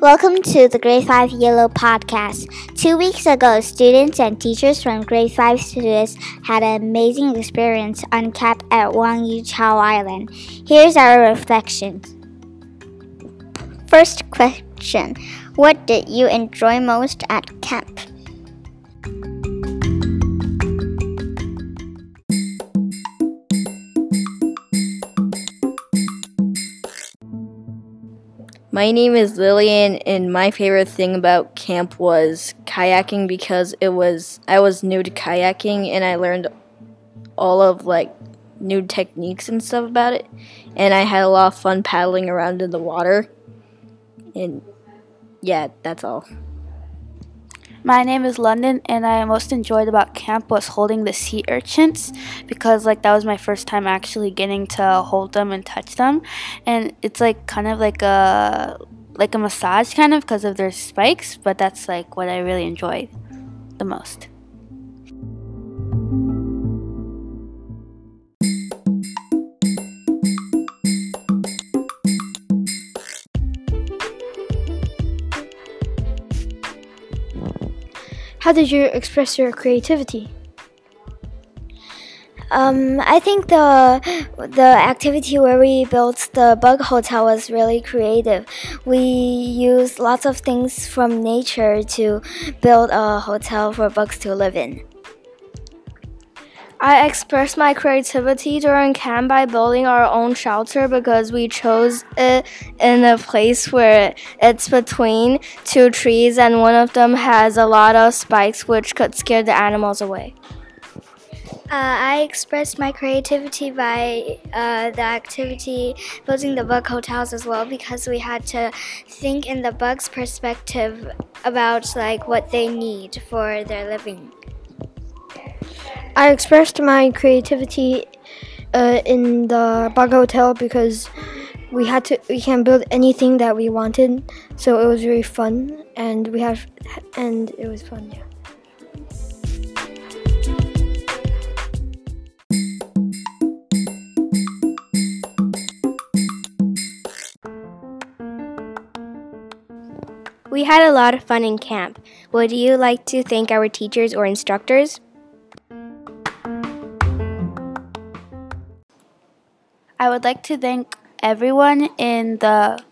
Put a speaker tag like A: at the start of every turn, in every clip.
A: Welcome to the Grade 5 Yellow Podcast. Two weeks ago, students and teachers from Grade 5 students had an amazing experience on camp at Wang Yu Chao Island. Here's our reflections. First question What did you enjoy most at camp?
B: My name is Lillian, and my favorite thing about camp was kayaking because it was I was new to kayaking and I learned all of like new techniques and stuff about it, and I had a lot of fun paddling around in the water. And yeah, that's all.
C: My name is London, and I most enjoyed about camp was holding the sea urchins because like that was my first time actually getting to hold them and touch them, and it's like kind of like a like a massage kind of because of their spikes, but that's like what I really enjoyed the most.
D: How did you express your creativity?
E: Um, I think the the activity where we built the bug hotel was really creative. We used lots of things from nature to build a hotel for bugs to live in.
D: I expressed my creativity during camp by building our own shelter because we chose it in a place where it's between two trees and one of them has a lot of spikes which could scare the animals away.
E: Uh, I expressed my creativity by uh, the activity building the bug hotels as well because we had to think in the bugs' perspective about like what they need for their living.
D: I expressed my creativity uh, in the bug hotel because we had to we can build anything that we wanted, so it was very fun and we have and it was fun. Yeah.
F: We had a lot of fun in camp. Would you like to thank our teachers or instructors?
C: I would like to thank everyone in the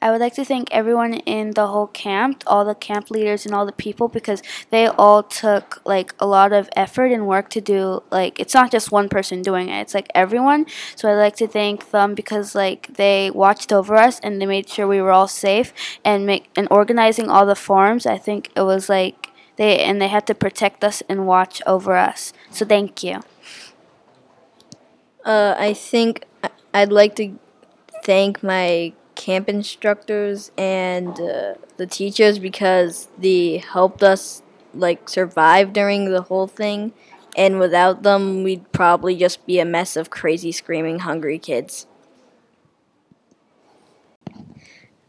C: I would like to thank everyone in the whole camp, all the camp leaders and all the people because they all took like a lot of effort and work to do like it's not just one person doing it. It's like everyone. So I'd like to thank them because like they watched over us and they made sure we were all safe and make and organizing all the forms. I think it was like they and they had to protect us and watch over us. So thank you.
B: Uh, I think I'd like to thank my camp instructors and uh, the teachers because they helped us like survive during the whole thing. And without them we'd probably just be a mess of crazy screaming hungry kids.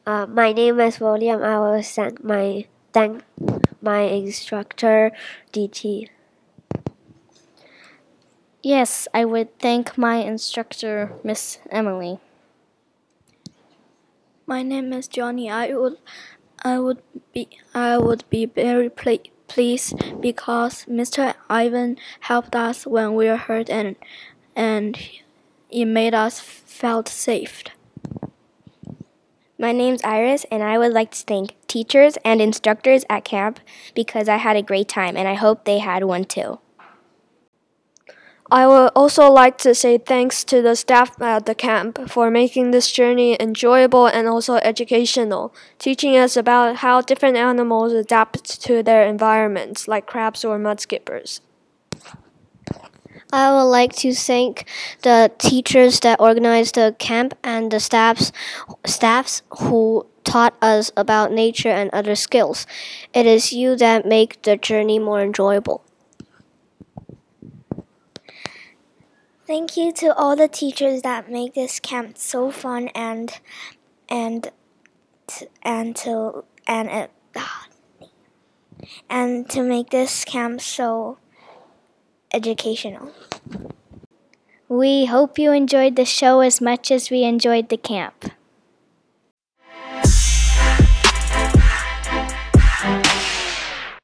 G: Uh, my name is william. I will thank my thank my instructor dt
H: yes i would thank my instructor miss emily
I: my name is Johnny. I would, I would be, I would be very ple- pleased because Mr. Ivan helped us when we were hurt and, and it made us felt safe.
F: My name's Iris, and I would like to thank teachers and instructors at camp because I had a great time, and I hope they had one too.
J: I would also like to say thanks to the staff at the camp for making this journey enjoyable and also educational, teaching us about how different animals adapt to their environments, like crabs or mudskippers.
K: I would like to thank the teachers that organized the camp and the staffs staffs who taught us about nature and other skills. It is you that make the journey more enjoyable.
E: Thank you to all the teachers that make this camp so fun and and and to and it, ah, and to make this camp so educational.
A: We hope you enjoyed the show as much as we enjoyed the camp.